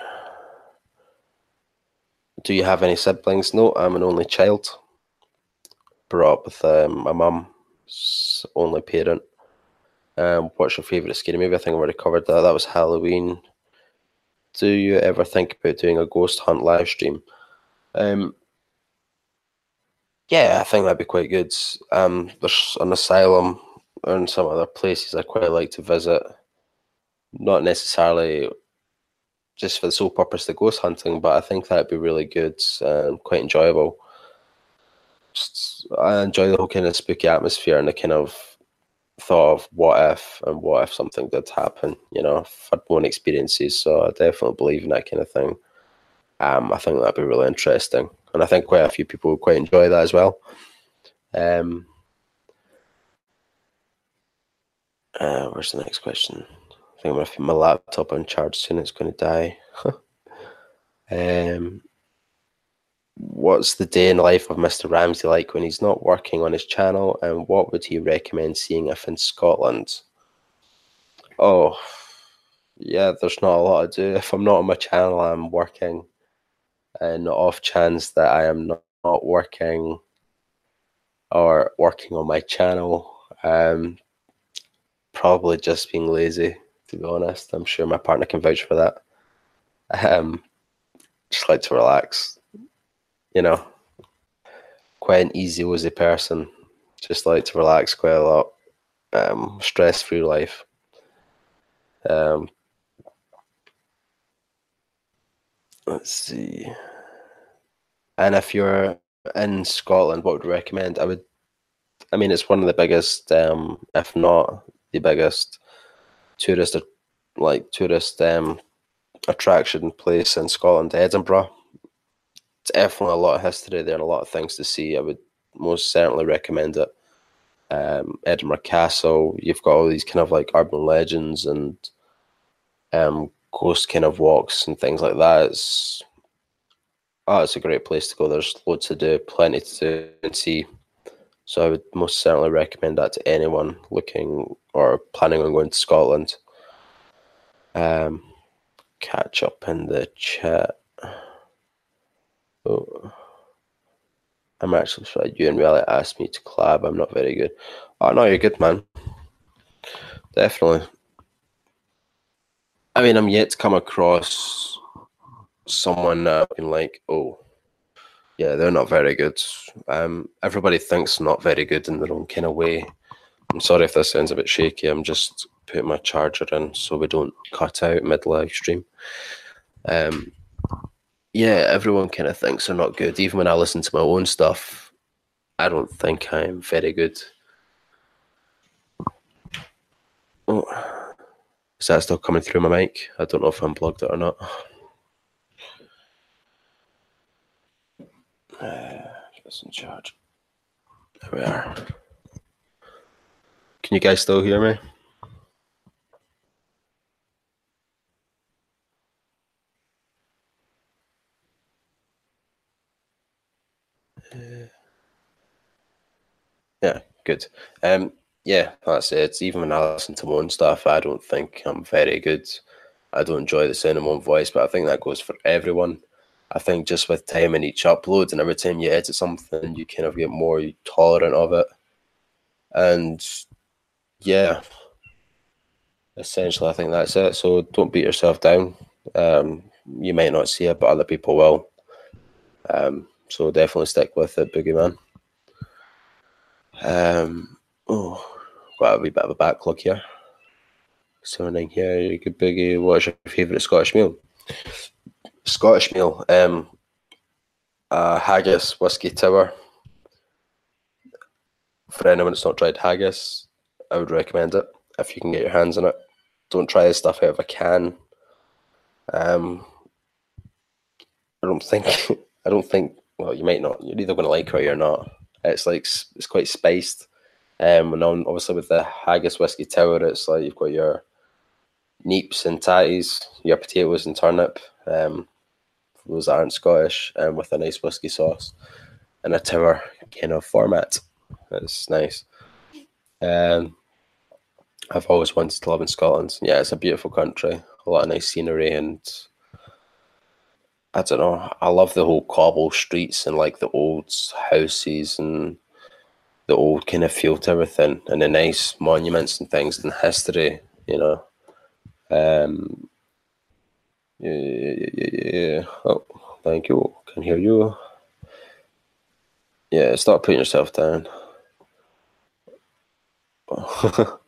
Do you have any siblings? No, I'm an only child. Brought up with um, my mum's only parent. Um, what's your favourite scary movie? I think I've already covered that. That was Halloween. Do you ever think about doing a ghost hunt live stream? Um, yeah, I think that'd be quite good. Um, there's an asylum and some other places I quite like to visit. Not necessarily just for the sole purpose of ghost hunting, but I think that'd be really good and quite enjoyable. Just, I enjoy the whole kind of spooky atmosphere and the kind of thought of what if and what if something did happen. You know, I've had one experiences, so I definitely believe in that kind of thing. Um, I think that'd be really interesting, and I think quite a few people would quite enjoy that as well. Um, uh, where's the next question? I'm gonna put my laptop on charge soon. It's going to die. um, what's the day in the life of Mr. Ramsay like when he's not working on his channel, and what would he recommend seeing if in Scotland? Oh, yeah, there's not a lot to do. If I'm not on my channel, I'm working. And off chance that I am not, not working or working on my channel, um, probably just being lazy to be honest. I'm sure my partner can vouch for that. Um, just like to relax, you know. Quite an easy, woozy person. Just like to relax quite a lot. Um, stress free life. Um, let's see. And if you're in Scotland, what would you recommend? I would. I mean, it's one of the biggest, um, if not the biggest, tourist like tourist um, attraction place in Scotland, Edinburgh. It's definitely a lot of history there and a lot of things to see. I would most certainly recommend it. Um, Edinburgh Castle, you've got all these kind of like urban legends and um, ghost kind of walks and things like that. It's oh, it's a great place to go. There's loads to do, plenty to do and see. So I would most certainly recommend that to anyone looking or planning on going to Scotland. Um, catch up in the chat. Oh. I'm actually sorry, you and really asked me to collab. I'm not very good. Oh no, you're good, man. Definitely. I mean, I'm yet to come across someone that i like, oh, yeah, they're not very good. Um, everybody thinks not very good in their own kind of way. I'm sorry if this sounds a bit shaky. I'm just putting my charger in so we don't cut out mid live stream. Um, yeah, everyone kind of thinks they're not good. Even when I listen to my own stuff, I don't think I'm very good. Oh, is that still coming through my mic? I don't know if I'm plugged it or not. Uh, in charge. There we are. Can you guys still hear me? Yeah, good. Um, yeah, that's it. Even when I listen to my own stuff, I don't think I'm very good. I don't enjoy the sound of my own voice, but I think that goes for everyone. I think just with time and each upload and every time you edit something, you kind of get more tolerant of it. And yeah, essentially, I think that's it. So don't beat yourself down. Um, you might not see it, but other people will. Um, so definitely stick with it, Boogeyman. Um, oh, got a wee bit of a backlog here. Someone here, you could boogie. What's your favourite Scottish meal? Scottish meal. Um, uh, haggis whiskey tower. For anyone that's not tried haggis, I would recommend it if you can get your hands on it. Don't try this stuff out of a can. Um, I don't think. I don't think. Well, you might not. You're either going to like it or you're not. It's like it's quite spiced. Um, and on, obviously with the haggis whiskey tower, it's like you've got your neeps and tatties, your potatoes and turnip. Um, those aren't Scottish, and um, with a nice whiskey sauce and a tower kind of format. That's nice. Um, I've always wanted to live in Scotland. Yeah, it's a beautiful country, a lot of nice scenery, and I don't know. I love the whole cobble streets and like the old houses and the old kind of feel to everything and the nice monuments and things and history, you know. Um, yeah, yeah, yeah, yeah. Oh, thank you. Can hear you. Yeah, stop putting yourself down.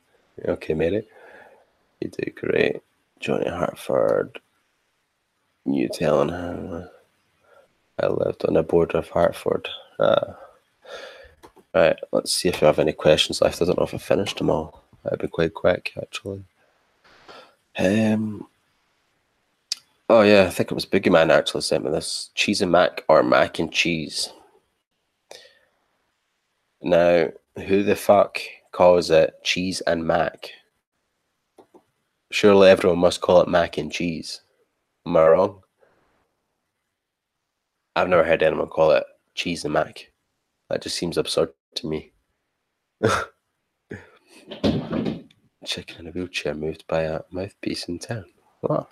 okay, mate. You did great. Johnny Hartford. You telling him I lived on the border of Hartford. Ah. Right, let's see if you have any questions left. I don't know if I finished them all. That'd be quite quick, actually. Um. Oh yeah, I think it was Boogeyman actually sent me this cheese and mac or mac and cheese. Now, who the fuck calls it cheese and mac? Surely everyone must call it mac and cheese. Am I wrong? I've never heard anyone call it cheese and mac. That just seems absurd to me. Chicken in a wheelchair moved by a mouthpiece in town. What?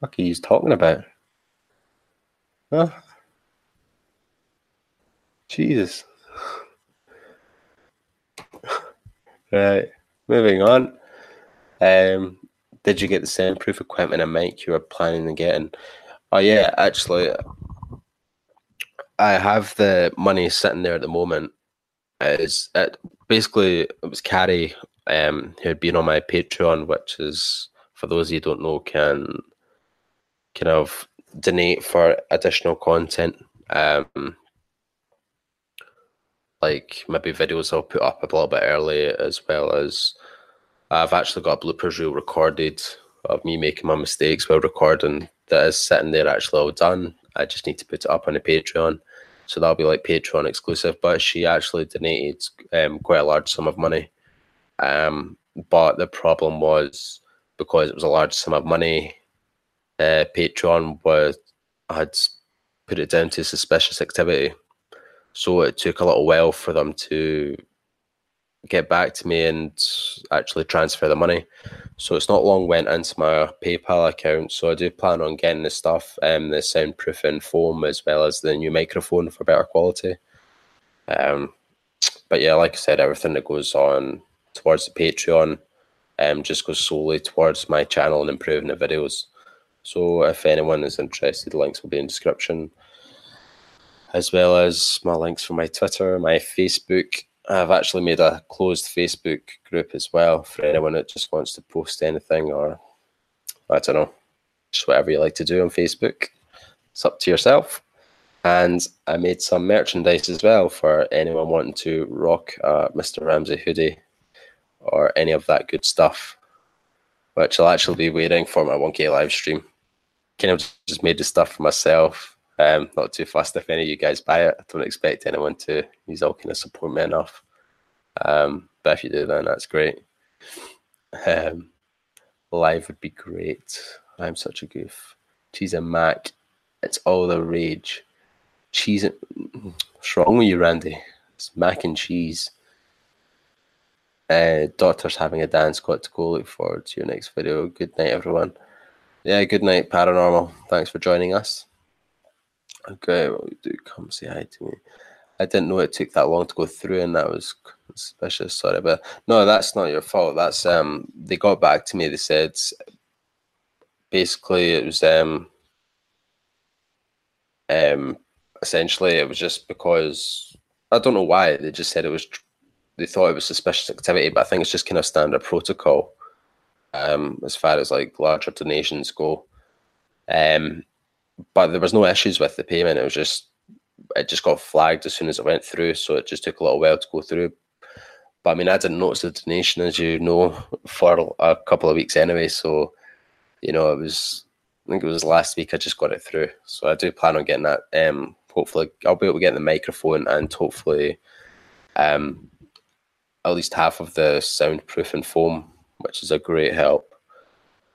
What are you talking about? Huh? Jesus. right, moving on. Um, did you get the soundproof equipment and mic you were planning on getting? Oh yeah, actually, I have the money sitting there at the moment. Is it basically it was Carrie um, who had been on my Patreon, which is for those of you don't know can kind of donate for additional content. Um, like maybe videos I'll put up a little bit early, as well as I've actually got a bloopers reel recorded of me making my mistakes while recording that is sitting there actually all done. I just need to put it up on the Patreon. So that'll be like Patreon exclusive. But she actually donated um, quite a large sum of money. Um, but the problem was because it was a large sum of money, uh, Patreon I had put it down to suspicious activity. So it took a little while for them to get back to me and actually transfer the money. So it's not long went into my PayPal account. So I do plan on getting the stuff, um, the soundproofing foam as well as the new microphone for better quality. Um, but yeah, like I said, everything that goes on towards the Patreon um, just goes solely towards my channel and improving the videos. So if anyone is interested, links will be in description, as well as my links for my Twitter, my Facebook. I've actually made a closed Facebook group as well for anyone that just wants to post anything or I don't know, just whatever you like to do on Facebook. It's up to yourself. And I made some merchandise as well for anyone wanting to rock uh, a Mr. Ramsay hoodie or any of that good stuff, which I'll actually be wearing for my 1K live stream. Kind of just made the stuff for myself. Um, not too fast if any of you guys buy it. I don't expect anyone to. He's all kind of support me enough. Um, but if you do, then that's great. Um, live would be great. I'm such a goof. Cheese and mac. It's all the rage. Cheese. And... What's wrong with you, Randy? It's mac and cheese. Uh, having a dance. Got to go. Look forward to your next video. Good night, everyone. Yeah, good night, Paranormal. Thanks for joining us. Okay, well, do come say hi to me. I didn't know it took that long to go through, and that was suspicious. Sorry, but no, that's not your fault. That's um, they got back to me. They said basically it was um, um, essentially it was just because I don't know why they just said it was they thought it was suspicious activity, but I think it's just kind of standard protocol um, as far as like larger donations go. Um, but there was no issues with the payment. It was just it just got flagged as soon as it went through, so it just took a little while to go through. But I mean, I didn't notice the donation, as you know, for a couple of weeks anyway. So, you know, it was I think it was last week I just got it through. So I do plan on getting that. Um, hopefully, I'll be able to get the microphone and hopefully, um, at least half of the soundproofing foam, which is a great help.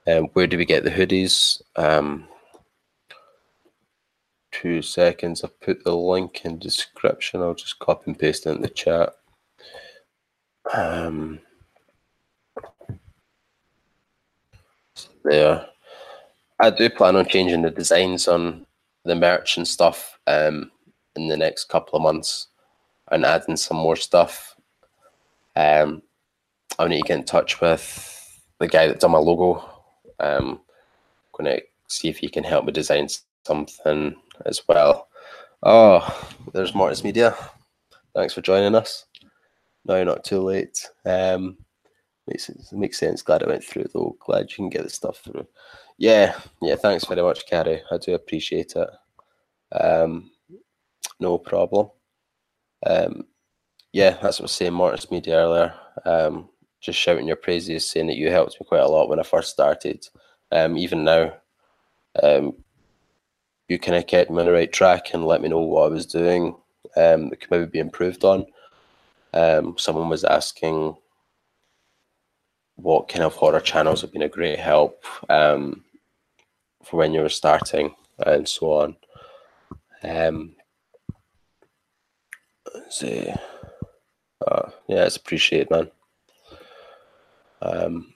Um, where do we get the hoodies? Um, two seconds. I've put the link in description. I'll just copy and paste it in the chat. Um, there. I do plan on changing the designs on the merch and stuff um, in the next couple of months and adding some more stuff. Um, I need to get in touch with the guy that done my logo. Um, going to see if he can help me design something as well. Oh, there's Mortis Media. Thanks for joining us. No, not too late. Um, makes makes sense. Glad I went through though. Glad you can get the stuff through. Yeah, yeah. Thanks very much, Carrie. I do appreciate it. Um, no problem. Um, yeah, that's what I was saying. Mortis Media earlier. Um, just shouting your praises, saying that you helped me quite a lot when I first started. Um, even now, um, you kind of kept me on the right track and let me know what I was doing um, that could maybe be improved on. Um, someone was asking what kind of horror channels have been a great help um, for when you were starting and so on. Um, see, uh, yeah, it's appreciated, man. Um,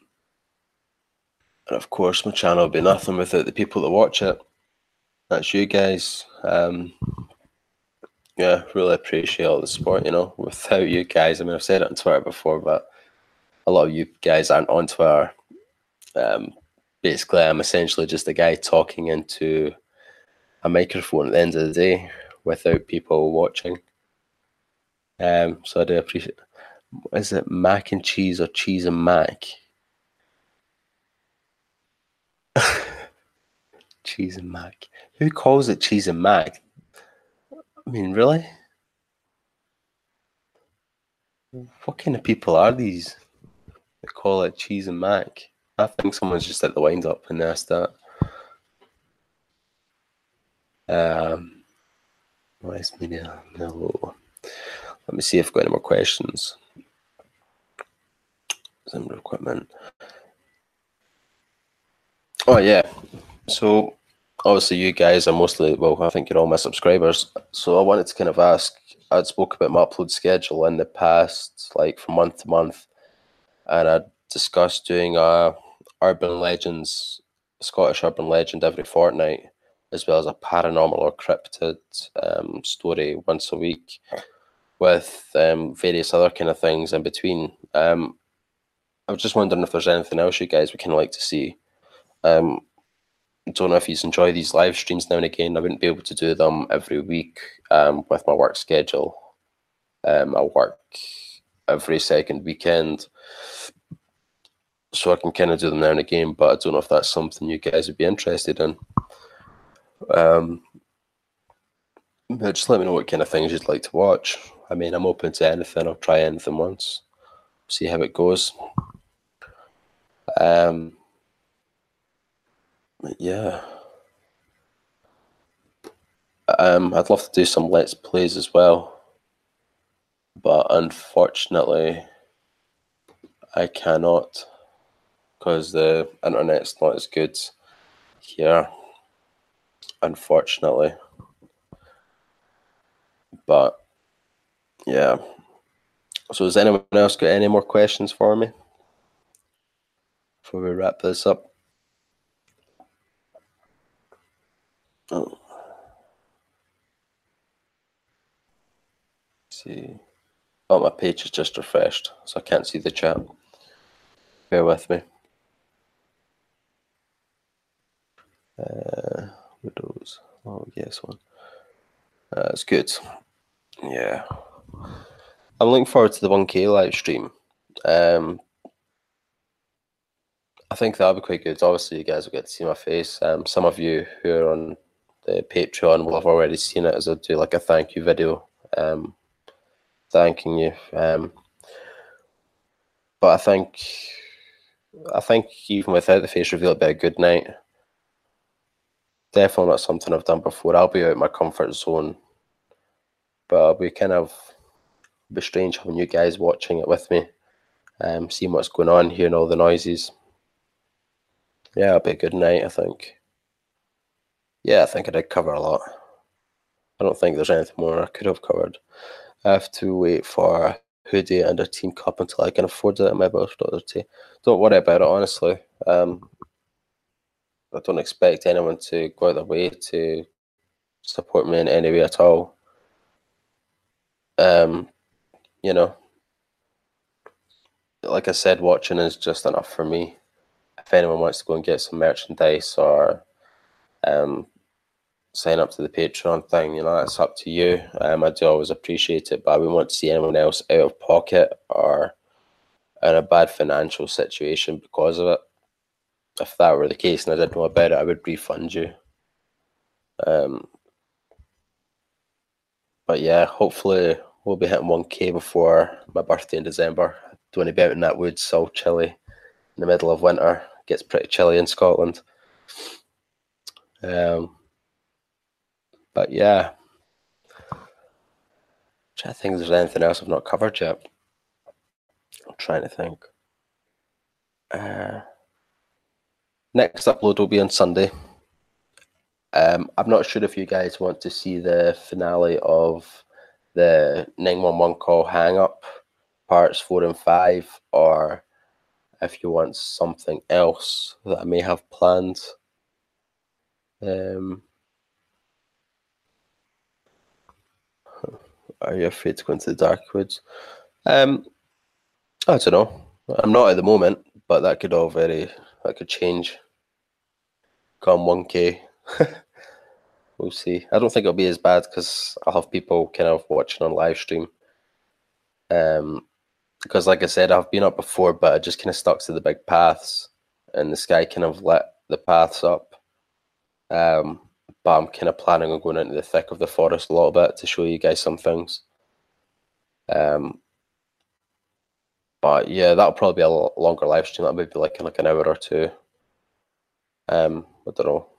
and of course, my channel would be nothing without the people that watch it that's you guys. Um, yeah, really appreciate all the support. You know, without you guys, I mean, I've said it on Twitter before, but a lot of you guys aren't on Twitter. Um, basically, I'm essentially just a guy talking into a microphone at the end of the day without people watching. Um, so I do appreciate. Is it mac and cheese or cheese and mac? cheese and mac. Who calls it cheese and mac? I mean, really? What kind of people are these that call it cheese and mac? I think someone's just at the wind up and asked that. Um, nice media. Hello. Let me see if I've got any more questions. Some equipment. Oh yeah. So obviously you guys are mostly well, I think you're all my subscribers. So I wanted to kind of ask. I'd spoke about my upload schedule in the past, like from month to month, and I discussed doing a urban legends, Scottish urban legend every fortnight, as well as a paranormal or cryptid um, story once a week, with um, various other kind of things in between. Um, I was just wondering if there's anything else you guys would kind of like to see. Um, don't know if you enjoy these live streams now and again. I wouldn't be able to do them every week um, with my work schedule. Um, I work every second weekend, so I can kind of do them now and again. But I don't know if that's something you guys would be interested in. Um, but just let me know what kind of things you'd like to watch. I mean, I'm open to anything. I'll try anything once, see how it goes. Um, yeah. Um, I'd love to do some let's plays as well, but unfortunately, I cannot because the internet's not as good here. Unfortunately, but yeah. So, has anyone else got any more questions for me before we wrap this up? Oh. see. Oh, my page is just refreshed, so I can't see the chat. Bear with me. Uh, Widows. Oh, yes, one. That's good. Yeah. I'm looking forward to the 1K live stream. Um, I think that'll be quite good. Obviously, you guys will get to see my face. Um, some of you who are on the Patreon will have already seen it as I do like a thank you video, um, thanking you. Um, but I think, I think even without the face reveal, it'd be a good night. Definitely not something I've done before. I'll be out my comfort zone, but I'll be kind of be strange having you guys watching it with me, um, seeing what's going on, hearing all the noises. Yeah, it'll be a good night, I think. Yeah, I think I did cover a lot. I don't think there's anything more I could have covered. I have to wait for a hoodie and a team cup until I can afford it. My birthday. Don't worry about it, honestly. Um, I don't expect anyone to go out of their way to support me in any way at all. Um, you know, like I said, watching is just enough for me. If anyone wants to go and get some merchandise or um, sign up to the Patreon thing, you know, that's up to you. Um, I do always appreciate it, but I wouldn't want to see anyone else out of pocket or in a bad financial situation because of it. If that were the case and I didn't know about it, I would refund you. Um, but yeah, hopefully we'll be hitting 1k before my birthday in December. Don't want to be out in that woods, so chilly in the middle of winter. Gets pretty chilly in Scotland. Um, but yeah, I'm trying to think if there's anything else I've not covered yet. I'm trying to think. Uh, next upload will be on Sunday. Um, I'm not sure if you guys want to see the finale of the 911 call hang up parts four and five, or if you want something else that I may have planned. Um, Are you afraid to go into the dark woods? Um, I don't know. I'm not at the moment, but that could all very that could change. Come one k. we'll see. I don't think it'll be as bad because I'll have people kind of watching on live stream. Um, because like I said, I've been up before, but I just kind of stuck to the big paths, and the sky kind of lit the paths up. Um, but I'm kind of planning on going into the thick of the forest a little bit to show you guys some things. Um, but yeah, that'll probably be a longer live stream. That might be like like an hour or two. Um, I don't know.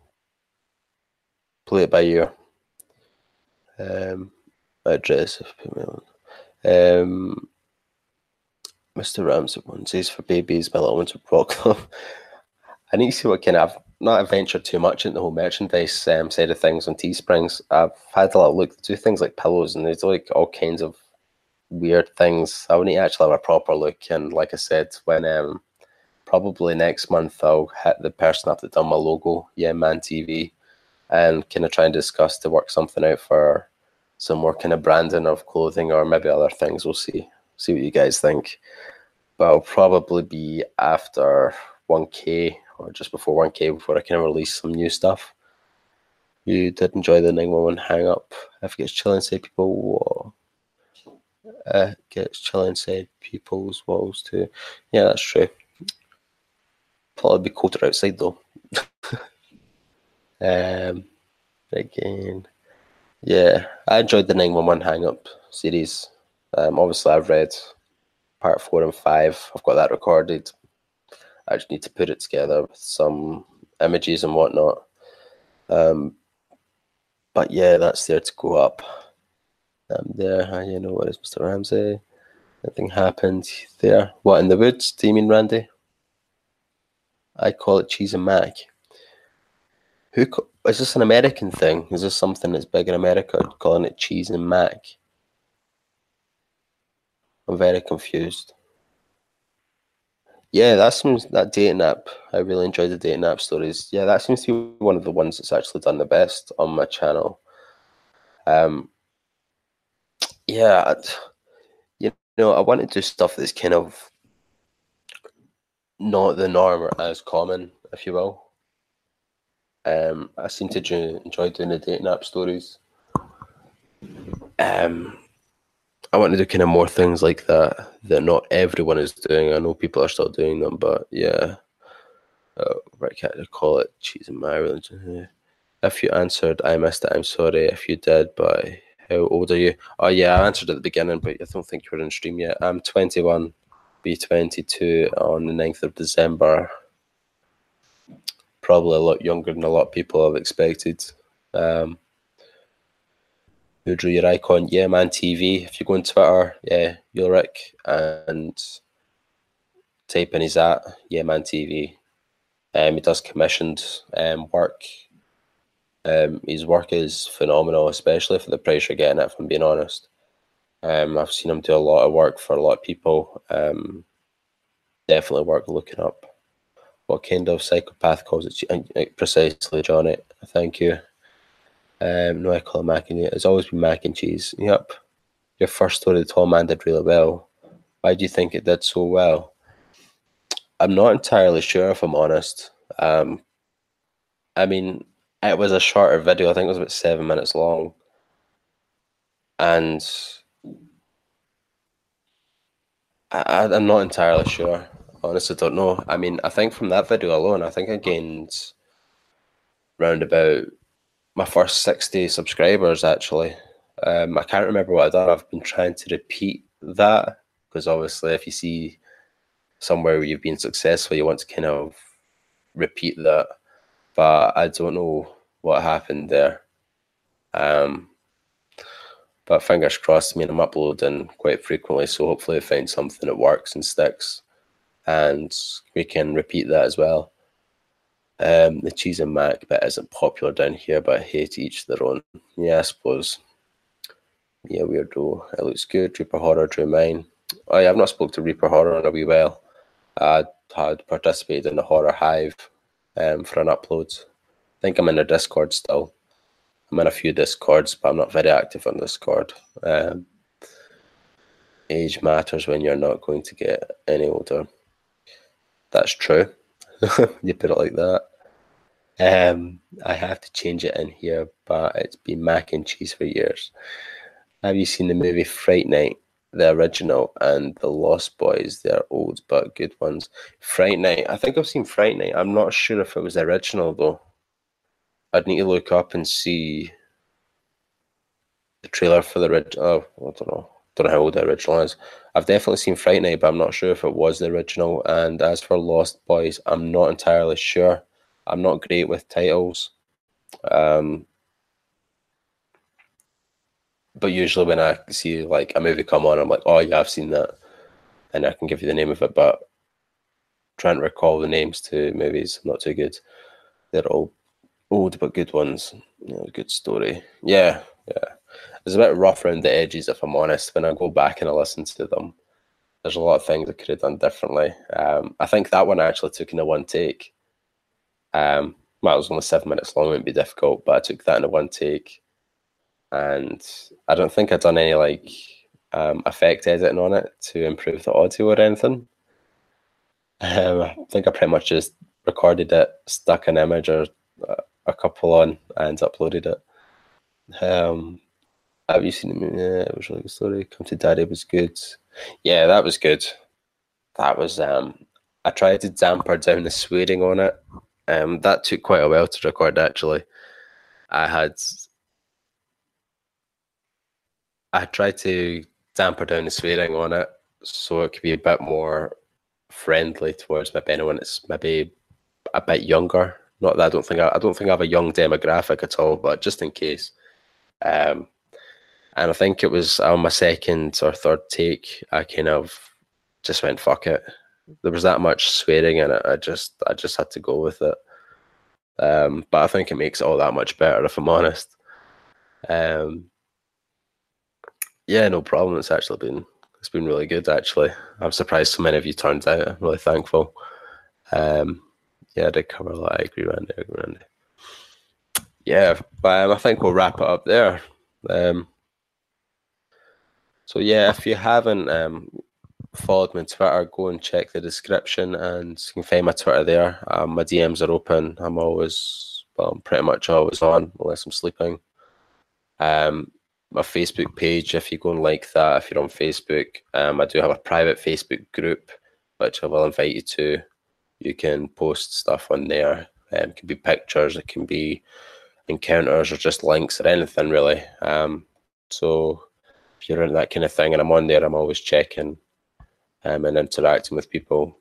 Play it by ear. Um, address um, Mr. Ramsay one says for babies, my little ones would rock them. I need to see what kind of not ventured too much into the whole merchandise um, side of things on Teesprings. I've had a look do things like pillows and there's like all kinds of weird things. I would need to actually have a proper look. And like I said, when um, probably next month I'll hit the person that done my logo, yeah, Man TV, and kind of try and discuss to work something out for some more kind of branding of clothing or maybe other things. We'll see. See what you guys think. But I'll probably be after 1K or just before 1K before I can release some new stuff. You did enjoy the 911 hang up. If it gets chilling inside people, uh, gets chilling inside people's walls too. Yeah, that's true. Probably be colder outside though. um, again, yeah, I enjoyed the 911 hang up series. Um, obviously, I've read part four and five. I've got that recorded. I just need to put it together with some images and whatnot. Um, but yeah, that's there to go up. I'm there. You know what is Mr. Ramsay? Nothing happened there. What in the woods? Do you mean Randy? I call it cheese and mac. Who is this an American thing? Is this something that's big in America? Calling it cheese and mac. I'm very confused. Yeah, that seems that dating app. I really enjoy the dating app stories. Yeah, that seems to be one of the ones that's actually done the best on my channel. Um, yeah, you know, I want to do stuff that's kind of not the norm or as common, if you will. Um, I seem to enjoy doing the dating app stories. Um, I want to do kind of more things like that that not everyone is doing. I know people are still doing them, but yeah. Uh, right, can't call it cheese my religion. If you answered, I missed it. I'm sorry. If you did, but how old are you? Oh yeah, I answered at the beginning, but I don't think you were in stream yet. I'm 21, be 22 on the 9th of December. Probably a lot younger than a lot of people have expected. Um, who drew your icon? Yeah, man. TV. If you go on Twitter, yeah, Ulrich, and type in his at yeah, man. TV. Um, he does commissioned um, work. Um, his work is phenomenal, especially for the price you're getting it. If I'm being honest, um, I've seen him do a lot of work for a lot of people. Um, definitely worth looking up. What kind of psychopath calls it? Precisely, Johnny. Thank you. Um, no, I call it mac and cheese. It's always been mac and cheese. Yep. Your first story, the tall man, did really well. Why do you think it did so well? I'm not entirely sure, if I'm honest. Um, I mean, it was a shorter video. I think it was about seven minutes long, and I, I'm not entirely sure. Honestly, don't know. I mean, I think from that video alone, I think I gained round about my first 60 subscribers actually. Um, I can't remember what I've done. I've been trying to repeat that because obviously, if you see somewhere where you've been successful, you want to kind of repeat that. But I don't know what happened there. Um, but fingers crossed. I mean, I'm uploading quite frequently, so hopefully, I find something that works and sticks, and we can repeat that as well. Um, the cheese and mac bit isn't popular down here, but I hate each their own. Yeah, I suppose. Yeah, weirdo. It looks good. Reaper Horror drew mine. Oh yeah, I've not spoke to Reaper Horror in a wee while. I had participated in the Horror Hive um, for an upload. I think I'm in the Discord still. I'm in a few Discords, but I'm not very active on Discord. Um, age matters when you're not going to get any older. That's true. you put it like that. Um, I have to change it in here, but it's been mac and cheese for years. Have you seen the movie Fright Night, the original, and The Lost Boys? They're old but good ones. Fright Night. I think I've seen Fright Night. I'm not sure if it was the original though. I'd need to look up and see the trailer for the original. Oh, I don't know. Don't know how old the original is. I've definitely seen Fright Night, but I'm not sure if it was the original. And as for Lost Boys, I'm not entirely sure. I'm not great with titles. Um, but usually when I see like a movie come on, I'm like, oh yeah, I've seen that, and I can give you the name of it. But trying to recall the names to movies, not too good. they're all old but good ones. You know, good story. Yeah, yeah. It's a bit rough around the edges, if I'm honest. When I go back and I listen to them, there's a lot of things I could have done differently. Um, I think that one I actually took in a one take. Um, well, it was only seven minutes long, it wouldn't be difficult, but I took that in a one take. And I don't think I'd done any like um, effect editing on it to improve the audio or anything. Um, I think I pretty much just recorded it, stuck an image or a couple on, and uploaded it. Um, have you seen it? Yeah, it was really good story. Come to Daddy was good. Yeah, that was good. That was um I tried to damper down the swearing on it. Um that took quite a while to record actually. I had I tried to damper down the swearing on it so it could be a bit more friendly towards maybe anyone that's maybe a bit younger. Not that I don't think I, I don't think I have a young demographic at all, but just in case. Um, and I think it was on my second or third take, I kind of just went fuck it. There was that much swearing in it. I just I just had to go with it. Um, but I think it makes it all that much better if I'm honest. Um, yeah, no problem. It's actually been it's been really good. Actually, I'm surprised so many of you turned out. I'm really thankful. Um, yeah, I did cover a lot. I agree, Randy. I agree, Randy. Yeah, but um, I think we'll wrap it up there. Um, so yeah, if you haven't um, followed me on Twitter, go and check the description, and you can find my Twitter there. Um, my DMs are open. I'm always, well, I'm pretty much always on unless I'm sleeping. Um, my Facebook page, if you go and like that, if you're on Facebook, um, I do have a private Facebook group which I will invite you to. You can post stuff on there. Um, it can be pictures, it can be encounters, or just links, or anything really. Um, so if you're into that kind of thing, and I'm on there, I'm always checking um, and interacting with people.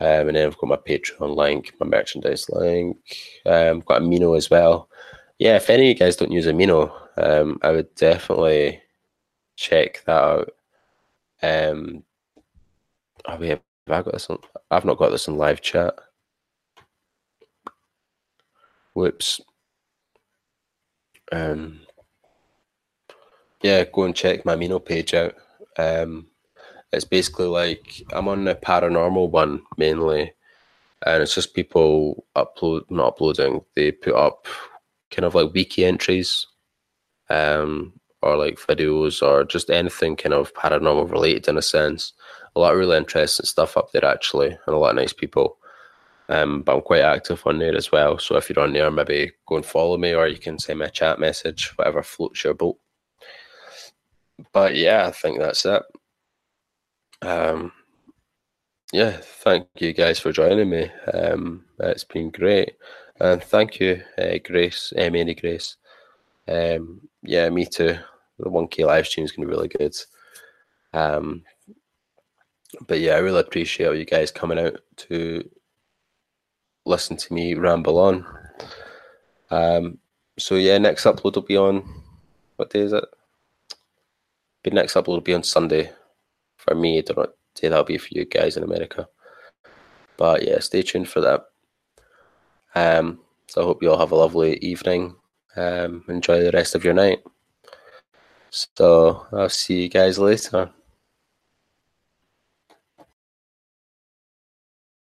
Um, and then I've got my Patreon link, my merchandise link. Um, got Amino as well. Yeah, if any of you guys don't use Amino, um, I would definitely check that out. Um, oh, wait, have I got this on? I've not got this in live chat. Whoops. Um, yeah, go and check my Amino page out. Um, it's basically like I'm on the paranormal one mainly, and it's just people upload, not uploading. They put up kind of like wiki entries, um, or like videos, or just anything kind of paranormal related in a sense. A lot of really interesting stuff up there actually, and a lot of nice people. Um, but I'm quite active on there as well. So if you're on there, maybe go and follow me, or you can send me a chat message, whatever floats your boat but yeah, I think that's it. Um, yeah, thank you guys for joining me. Um, it's been great, and thank you, uh, Grace, uh, Grace. Um, yeah, me too. The one K live stream is going to be really good. Um, but yeah, I really appreciate all you guys coming out to listen to me ramble on. Um, so yeah, next upload will be on what day is it? The next upload will be on Sunday for me. I don't know what day that'll be for you guys in America. But yeah, stay tuned for that. Um, so I hope you all have a lovely evening. Um, enjoy the rest of your night. So I'll see you guys later.